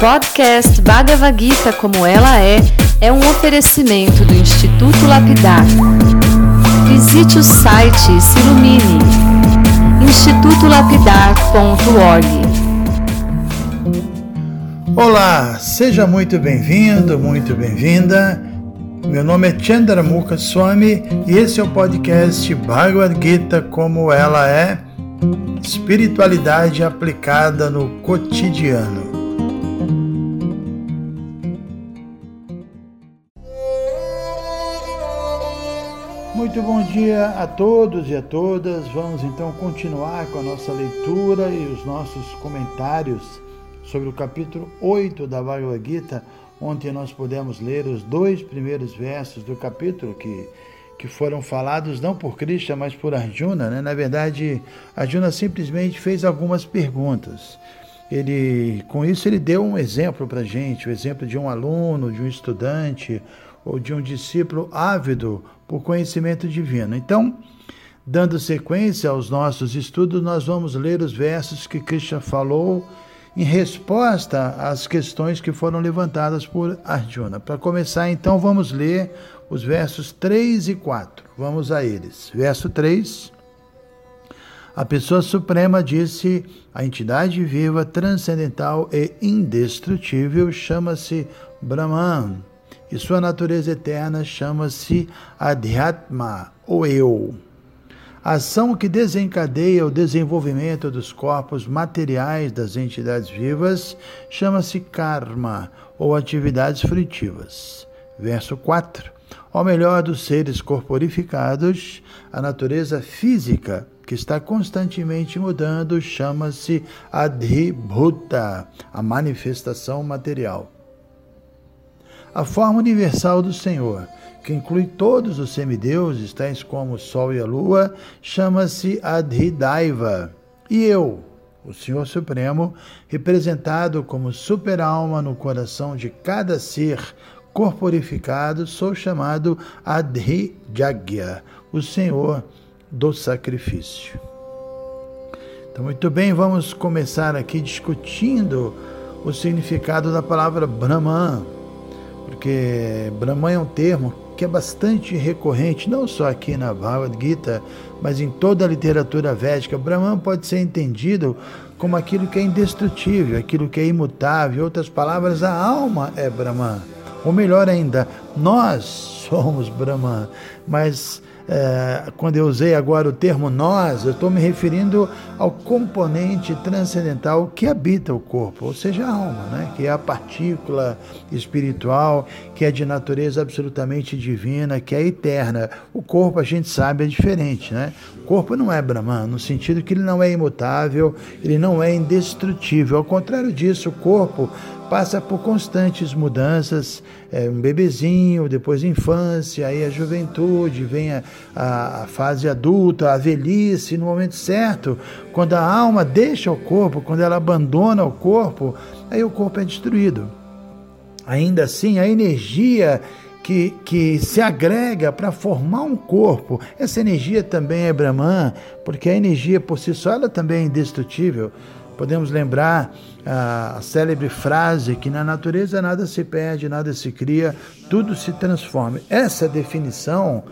podcast Bhagavad Gita como ela é é um oferecimento do Instituto Lapidar. Visite o site e se ilumine. institutolapidar.org Olá, seja muito bem-vindo, muito bem-vinda. Meu nome é Chandramukha Swami e esse é o podcast Bhagavad Gita como ela é, espiritualidade aplicada no cotidiano. Muito bom dia a todos e a todas. Vamos então continuar com a nossa leitura e os nossos comentários sobre o capítulo 8 da Bhagavad Gita. Ontem nós pudemos ler os dois primeiros versos do capítulo que, que foram falados não por Krishna, mas por Arjuna. Né? Na verdade, Arjuna simplesmente fez algumas perguntas. Ele, com isso, ele deu um exemplo para gente, o exemplo de um aluno, de um estudante ou de um discípulo ávido por conhecimento divino. Então, dando sequência aos nossos estudos, nós vamos ler os versos que Krishna falou em resposta às questões que foram levantadas por Arjuna. Para começar, então, vamos ler os versos 3 e 4. Vamos a eles. Verso 3. A pessoa suprema disse: a entidade viva, transcendental e indestrutível chama-se Brahman e sua natureza eterna chama-se Adhyatma, ou eu. Ação que desencadeia o desenvolvimento dos corpos materiais das entidades vivas chama-se karma, ou atividades frutivas. Verso 4. Ao melhor dos seres corporificados, a natureza física, que está constantemente mudando, chama-se Adhibhuta, a manifestação material. A forma universal do Senhor, que inclui todos os semideuses, tais como o Sol e a Lua, chama-se Adhidaiva. E eu, o Senhor Supremo, representado como super-alma no coração de cada ser corporificado, sou chamado Adhijagya, o Senhor do sacrifício. Então, muito bem, vamos começar aqui discutindo o significado da palavra Brahman porque Brahman é um termo que é bastante recorrente, não só aqui na Bhagavad Gita, mas em toda a literatura védica. Brahman pode ser entendido como aquilo que é indestrutível, aquilo que é imutável. Em outras palavras, a alma é Brahman. Ou melhor ainda, nós somos Brahman, mas é, quando eu usei agora o termo nós, eu estou me referindo ao componente transcendental que habita o corpo, ou seja, a alma, né? que é a partícula espiritual, que é de natureza absolutamente divina, que é eterna. O corpo, a gente sabe, é diferente. Né? O corpo não é Brahman, no sentido que ele não é imutável, ele não é indestrutível. Ao contrário disso, o corpo passa por constantes mudanças, é, um bebezinho, depois a infância, aí a juventude, vem a, a, a, fase adulta, a velhice, no momento certo, quando a alma deixa o corpo, quando ela abandona o corpo, aí o corpo é destruído. Ainda assim, a energia que, que se agrega para formar um corpo, essa energia também é Brahman, porque a energia por si só ela também é indestrutível. Podemos lembrar a, célebre frase que na natureza nada se perde, nada se cria, tudo se transforma. Essa definição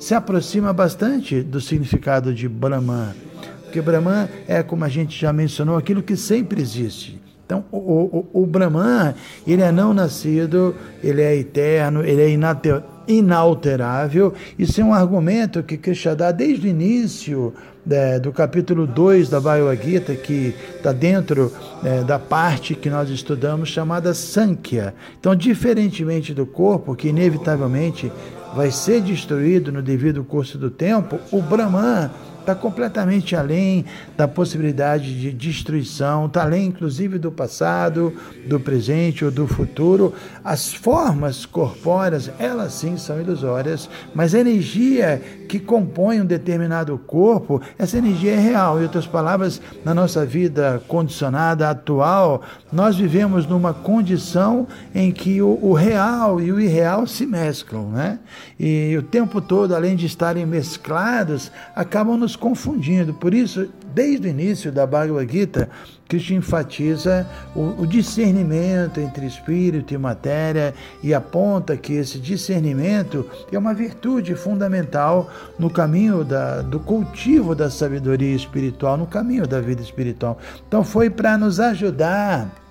se aproxima bastante do significado de Brahman, porque Brahman é, como a gente já mencionou, aquilo que sempre existe. Então, o, o, o Brahman, ele é não nascido, ele é eterno, ele é inalterável. Isso é um argumento que Krishna dá desde o início é, do capítulo 2 da Bhagavad Gita, que está dentro é, da parte que nós estudamos, chamada Sankhya. Então, diferentemente do corpo, que inevitavelmente vai ser destruído no devido curso do tempo, o Brahman está completamente além da possibilidade de destruição, está além inclusive do passado, do presente ou do futuro. As formas corpóreas, elas sim são ilusórias, mas a energia que compõe um determinado corpo, essa energia é real. Em outras palavras, na nossa vida condicionada atual, nós vivemos numa condição em que o, o real e o irreal se mesclam, né? E o tempo todo, além de estarem mesclados, acabam nos confundindo. Por isso, desde o início da Bhagavad Gita, Krishna enfatiza o, o, discernimento entre espírito e matéria e aponta que esse discernimento é uma virtude fundamental no caminho da, do cultivo da sabedoria espiritual, no caminho da vida espiritual. Então, foi para nos ajudar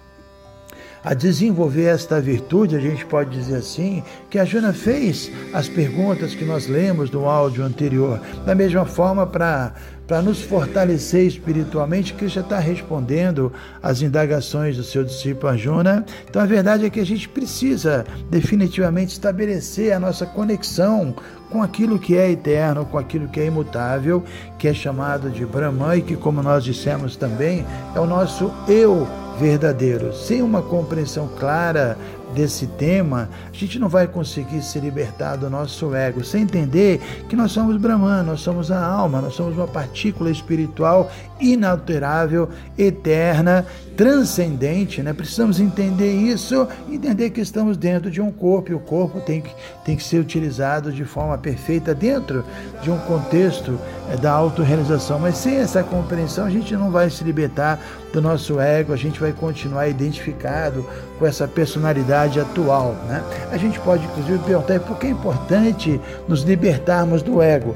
a desenvolver esta virtude, a gente pode dizer assim, que a Juna fez as perguntas que nós lemos no áudio anterior. Da mesma forma, para para nos fortalecer espiritualmente, Krishna está respondendo às indagações do seu discípulo Arjuna. Então a verdade é que a gente precisa definitivamente estabelecer a nossa conexão com aquilo que é eterno, com aquilo que é imutável, que é chamado de Brahman e que, como nós dissemos também, é o nosso eu verdadeiro. Sem uma compreensão clara desse tema, a gente não vai conseguir se libertar do nosso ego, sem entender que nós somos Brahman, nós somos a alma, nós somos uma partícula espiritual inalterável, eterna, transcendente, né? Precisamos entender isso, entender que estamos dentro de um corpo e o corpo tem que, tem que ser utilizado de forma perfeita dentro de um contexto é, da autorrealização. Mas sem essa compreensão, a gente não vai se libertar do nosso ego, a gente vai continuar identificado com essa personalidade atual, né? A gente pode, inclusive, perguntar por que é importante nos libertarmos do ego.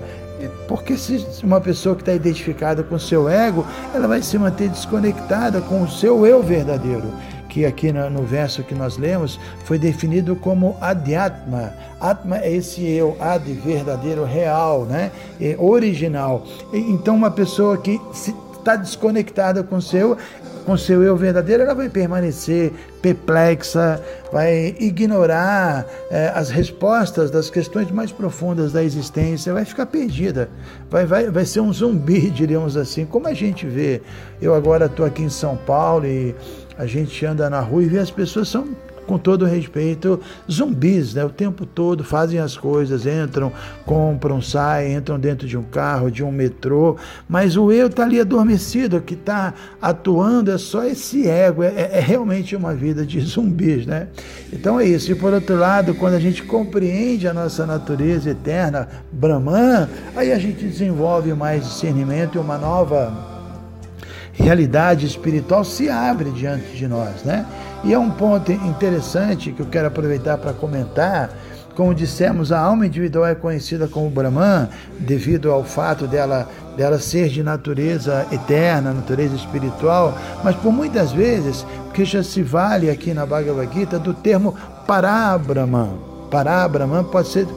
Porque se uma pessoa que está identificada com o seu ego, ela vai se manter desconectada com o seu eu verdadeiro, que aqui no, verso que nós lemos foi definido como Adhyatma. Atma é esse eu, Ad, verdadeiro, real, né? É original. Então, uma pessoa que está desconectada com o seu, com seu eu verdadeiro, ela vai permanecer perplexa, vai ignorar é, as respostas das questões mais profundas da existência, vai ficar perdida, vai, vai, vai ser um zumbi, diríamos assim, como a gente vê. Eu agora estou aqui em São Paulo e a gente anda na rua e vê as pessoas são com todo respeito, zumbis, né? O tempo todo fazem as coisas, entram, compram, saem, entram dentro de um carro, de um metrô, mas o eu está ali adormecido, o que está atuando é só esse ego, é, é, realmente uma vida de zumbis, né? Então é isso. E por outro lado, quando a gente compreende a nossa natureza eterna, Brahman, aí a gente desenvolve mais discernimento e uma nova realidade espiritual se abre diante de nós, né? E é um ponto interessante que eu quero aproveitar para comentar. Como dissemos, a alma individual é conhecida como Brahman devido ao fato dela, dela ser de natureza eterna, natureza espiritual, mas por muitas vezes, porque já se vale aqui na Bhagavad Gita do termo Parabrahman. Parabrahman pode ser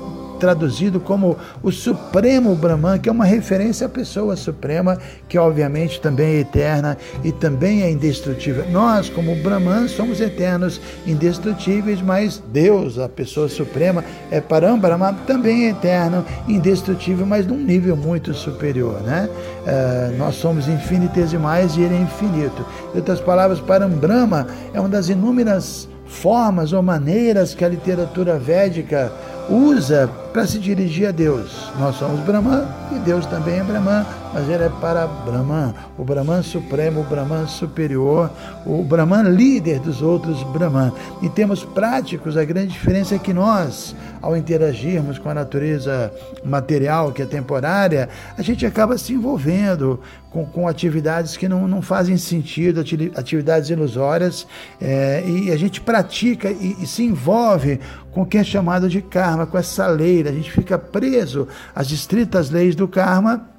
traduzido como o Supremo Brahman, que é uma referência à pessoa suprema, que obviamente também é eterna e também é indestrutível. Nós, como Brahman, somos eternos, indestrutíveis, mas Deus, a pessoa suprema, é Parambrahma, também é eterno, indestrutível, mas num nível muito superior. Né? Uh, nós somos infinitesimais e ele é infinito. Em outras palavras, Parambrahma é uma das inúmeras formas ou maneiras que a literatura védica usa para se dirigir a Deus. Nós somos Brahman e Deus também é Brahman, mas ele é para Brahman, o Brahman supremo, o Brahman superior, o Brahman líder dos outros Brahman. Em termos práticos, a grande diferença é que nós, ao interagirmos com a natureza material, que é temporária, a gente acaba se envolvendo com, com atividades que não, não fazem sentido, atividades ilusórias, é, e a gente pratica e, e se envolve com o que é chamado de karma, com essa lei. A gente fica preso às estritas leis do karma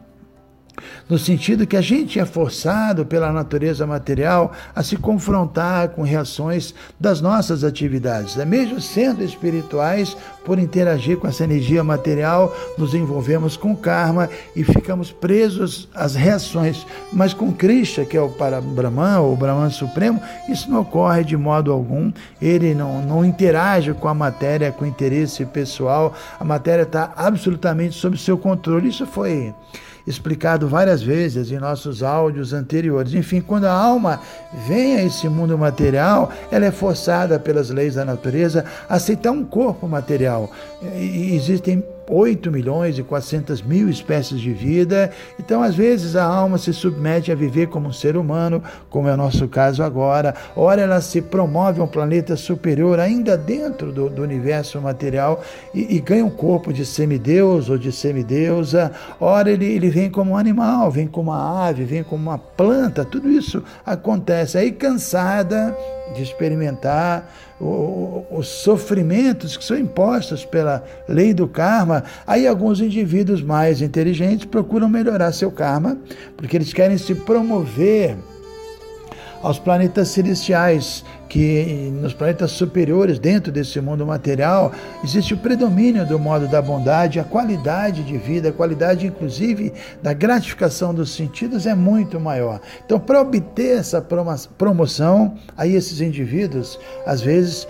no sentido que a gente é forçado pela natureza material a se confrontar com reações das nossas atividades. Né? Mesmo sendo espirituais, por interagir com essa energia material, nos envolvemos com karma e ficamos presos às reações. Mas com Krishna, que é o para Brahman, o Brahman Supremo, isso não ocorre de modo algum. Ele não, não interage com a matéria com interesse pessoal. A matéria está absolutamente sob seu controle. Isso foi explicado várias vezes em nossos áudios anteriores. Enfim, quando a alma vem a esse mundo material, ela é forçada pelas leis da natureza a aceitar um corpo material. E existem 8 milhões e 400 mil espécies de vida. Então, às vezes, a alma se submete a viver como um ser humano, como é o nosso caso agora. Ora, ela se promove a um planeta superior, ainda dentro do, do universo material, e, e, ganha um corpo de semideus ou de semideusa. Ora, ele, ele vem como um animal, vem como uma ave, vem como uma planta. Tudo isso acontece. Aí, cansada de experimentar os sofrimentos que são impostos pela lei do karma, aí alguns indivíduos mais inteligentes procuram melhorar seu karma, porque eles querem se promover aos planetas celestiais, que nos planetas superiores, dentro desse mundo material, existe o predomínio do modo da bondade, a qualidade de vida, a qualidade inclusive da gratificação dos sentidos é muito maior. Então, para obter essa promoção, aí esses indivíduos, às vezes,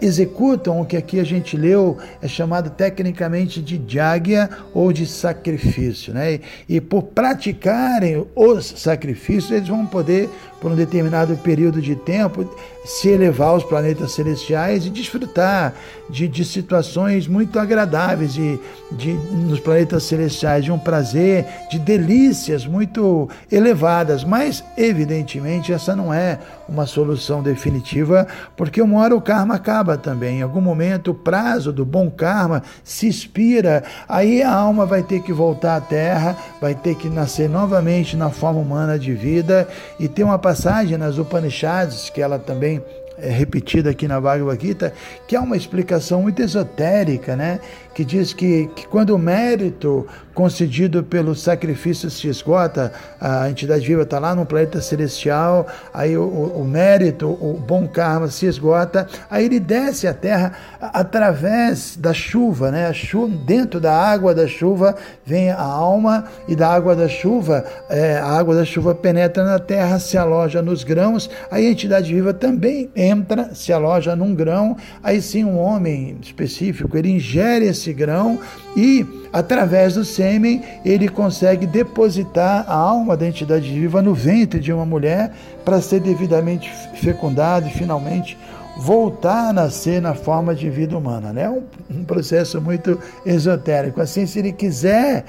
executam o que aqui a gente leu, é chamado tecnicamente de jágia ou de sacrifício. Né? E por praticarem os sacrifícios, eles vão poder, por um determinado período de tempo, se elevar aos planetas celestiais e desfrutar de, de situações muito agradáveis de, de, nos planetas celestiais, de um prazer, de delícias muito elevadas. Mas, evidentemente, essa não é uma solução definitiva, porque uma hora o karma acaba também. Em algum momento, o prazo do bom karma se expira, aí a alma vai ter que voltar à Terra, vai ter que nascer novamente na forma humana de vida. E tem uma passagem nas Upanishads, que ela também é repetida aqui na Bhagavad Gita, que é uma explicação muito esotérica, né? Que diz que, que quando o mérito concedido pelo sacrifício se esgota, a entidade viva está lá no planeta celestial, aí o, o, mérito, o bom karma se esgota, aí ele desce à terra através da chuva, né? A chuva, dentro da água da chuva vem a alma e da água da chuva, é, a água da chuva penetra na terra, se aloja nos grãos, aí a entidade viva também entra, se aloja num grão, aí sim um homem específico, ele ingere esse esse grão e, através do sêmen, ele consegue depositar a alma da entidade viva no ventre de uma mulher para ser devidamente fecundado e finalmente voltar a nascer na forma de vida humana. É né? um, um processo muito esotérico. Assim, se ele quiser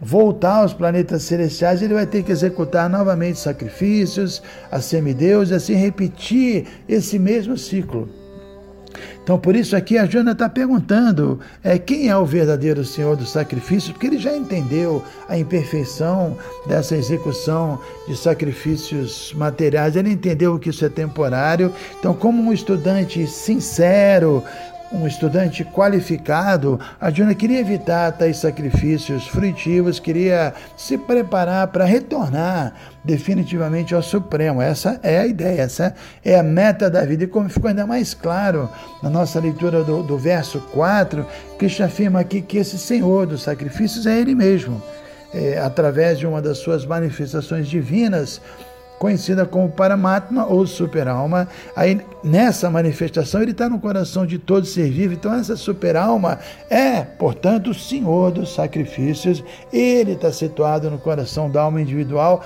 voltar aos planetas celestiais, ele vai ter que executar novamente sacrifícios a semideus e assim repetir esse mesmo ciclo. Então, por isso aqui a Jana está perguntando é, quem é o verdadeiro Senhor do sacrifício, porque ele já entendeu a imperfeição dessa execução de sacrifícios materiais, ele entendeu que isso é temporário. Então, como um estudante sincero, um estudante qualificado, a Juna queria evitar tais sacrifícios fruitivos, queria se preparar para retornar definitivamente ao Supremo. Essa é a ideia, essa é a meta da vida. E como ficou ainda mais claro na nossa leitura do, do verso 4, Cristo afirma aqui que esse Senhor dos sacrifícios é Ele mesmo. É, através de uma das suas manifestações divinas, conhecida como Paramatma ou Superalma. Aí nessa manifestação ele está no coração de todo ser vivo. Então essa Superalma é, portanto, o Senhor dos sacrifícios. Ele está situado no coração da alma individual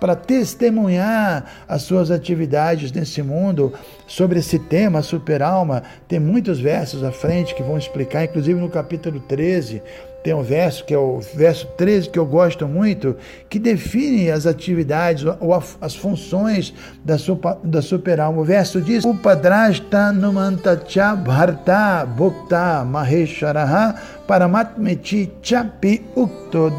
para testemunhar as suas atividades nesse mundo sobre esse tema, superalma. Tem muitos versos à frente que vão explicar, inclusive no capítulo 13, tem um verso, que é o verso 13, que eu gosto muito, que define as atividades ou as funções da, super, da superalma. O verso diz: Upadrashta numantacha bharta bhukta mahesharaha paramatmeti chapi ukto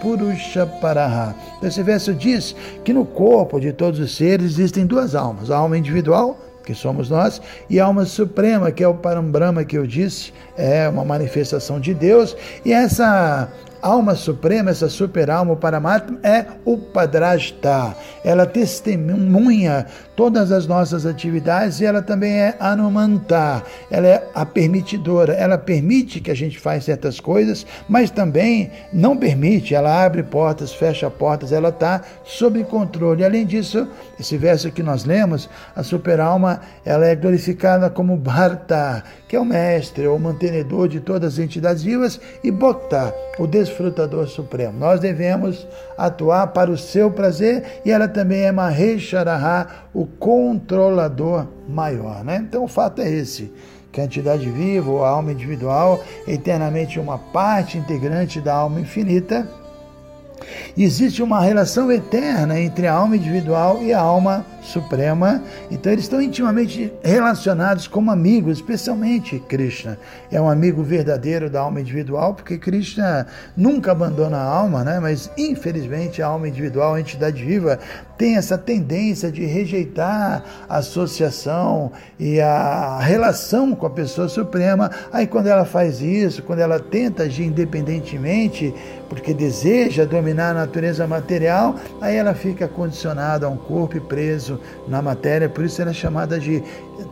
purusha paraha. Então, esse verso diz que no corpo de todos os seres existem duas almas: a alma individual que somos nós, e a alma suprema, que é o Parambrahma que eu disse, é uma manifestação de Deus, e essa alma suprema, essa super-alma, o Paramatma, é o Padrashta. Ela testemunha todas as nossas atividades e ela também é Anumanta. Ela é a permitidora. Ela permite que a gente faça certas coisas, mas também não permite. Ela abre portas, fecha portas, ela está sob controle. Além disso, esse verso que nós lemos, a super-alma, ela é glorificada como Bharta, que é o mestre, o mantenedor de todas as entidades vivas, e Bhakta, o desfrutador supremo. Nós devemos atuar para o seu prazer e ela também é Mahesharaha, o controlador maior. Né? Então o fato é esse que a entidade viva ou a alma individual é eternamente uma parte integrante da alma infinita Existe uma relação eterna entre a alma individual e a alma suprema. Então eles estão intimamente relacionados como amigos, especialmente Krishna. É um amigo verdadeiro da alma individual, porque Krishna nunca abandona a alma, né? mas infelizmente a alma individual, a entidade viva, tem essa tendência de rejeitar a associação e a relação com a pessoa suprema. Aí quando ela faz isso, quando ela tenta agir independentemente, porque deseja dominar a natureza material, aí ela fica condicionada a um corpo e na matéria, por isso ela é chamada de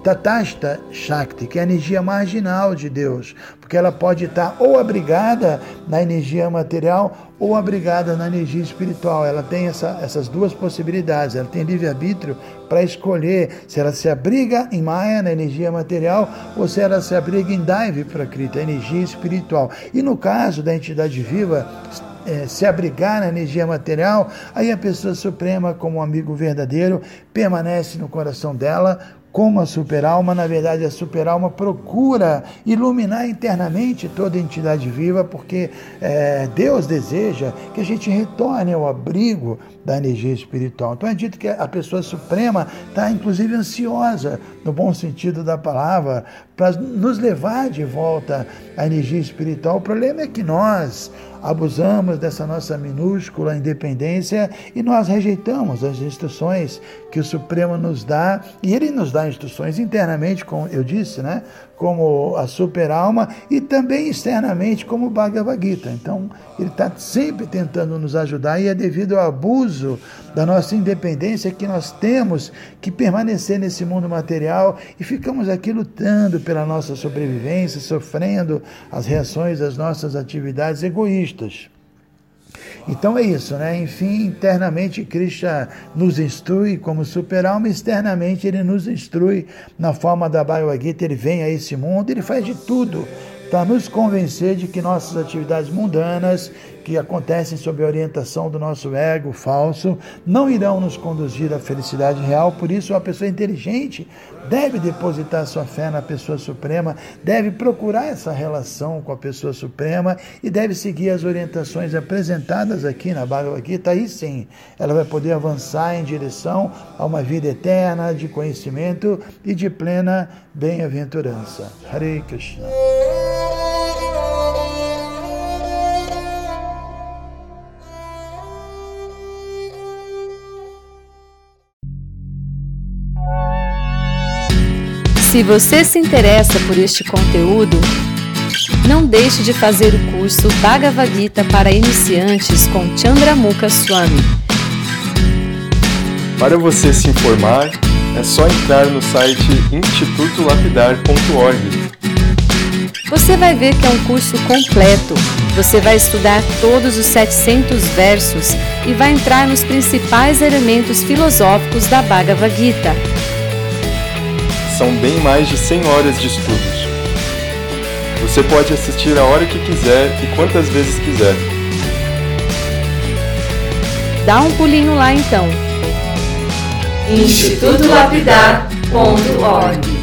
Tatasta Shakti, que é a energia marginal de Deus, porque ela pode estar ou abrigada na energia material ou abrigada na energia espiritual. Ela tem essa, essas duas possibilidades, ela tem livre-arbítrio para escolher se ela se abriga em Maya, na energia material, ou se ela se abriga em Daivi Prakriti, a energia espiritual. E no caso da entidade viva, é, se abrigar na energia material, aí a pessoa suprema, como um amigo verdadeiro, permanece no coração dela como a superalma, na verdade, a superalma procura iluminar internamente toda entidade viva, porque é, Deus deseja que a gente retorne ao abrigo da energia espiritual. Então é dito que a pessoa suprema está, inclusive, ansiosa, no bom sentido da palavra, para nos levar de volta à energia espiritual. O problema é que nós abusamos dessa nossa minúscula independência e nós rejeitamos as instruções que o Supremo nos dá, e ele nos dá instruções internamente, como eu disse, né? Como a super-alma e também externamente como Bhagavad Gita. Então, ele está sempre tentando nos ajudar e é devido ao abuso da nossa independência que nós temos que permanecer nesse mundo material e ficamos aqui lutando pela nossa sobrevivência, sofrendo as reações das nossas atividades egoístas. Então é isso, né? Enfim, internamente Krishna nos instrui como super-alma, externamente ele nos instrui na forma da Bhagavad Gita, ele vem a esse mundo, ele faz de tudo para nos convencer de que nossas atividades mundanas, que acontecem sob a orientação do nosso ego falso, não irão nos conduzir à felicidade real. Por isso, uma pessoa inteligente deve depositar sua fé na pessoa suprema, deve procurar essa relação com a pessoa suprema e deve seguir as orientações apresentadas aqui na Bhagavad Gita. Aí sim, ela vai poder avançar em direção a uma vida eterna de conhecimento e de plena bem-aventurança. Hare Krishna. Se você se interessa por este conteúdo, não deixe de fazer o curso Bhagavad Gita para iniciantes com Chandramukha Swami. Para você se informar, é só entrar no site institutolapidar.org. Você vai ver que é um curso completo. Você vai estudar todos os 700 versos e vai entrar nos principais elementos filosóficos da Bhagavad Gita são bem mais de 100 horas de estudos. Você pode assistir a hora que quiser e quantas vezes quiser. Dá um pulinho lá então. institutolapidar.org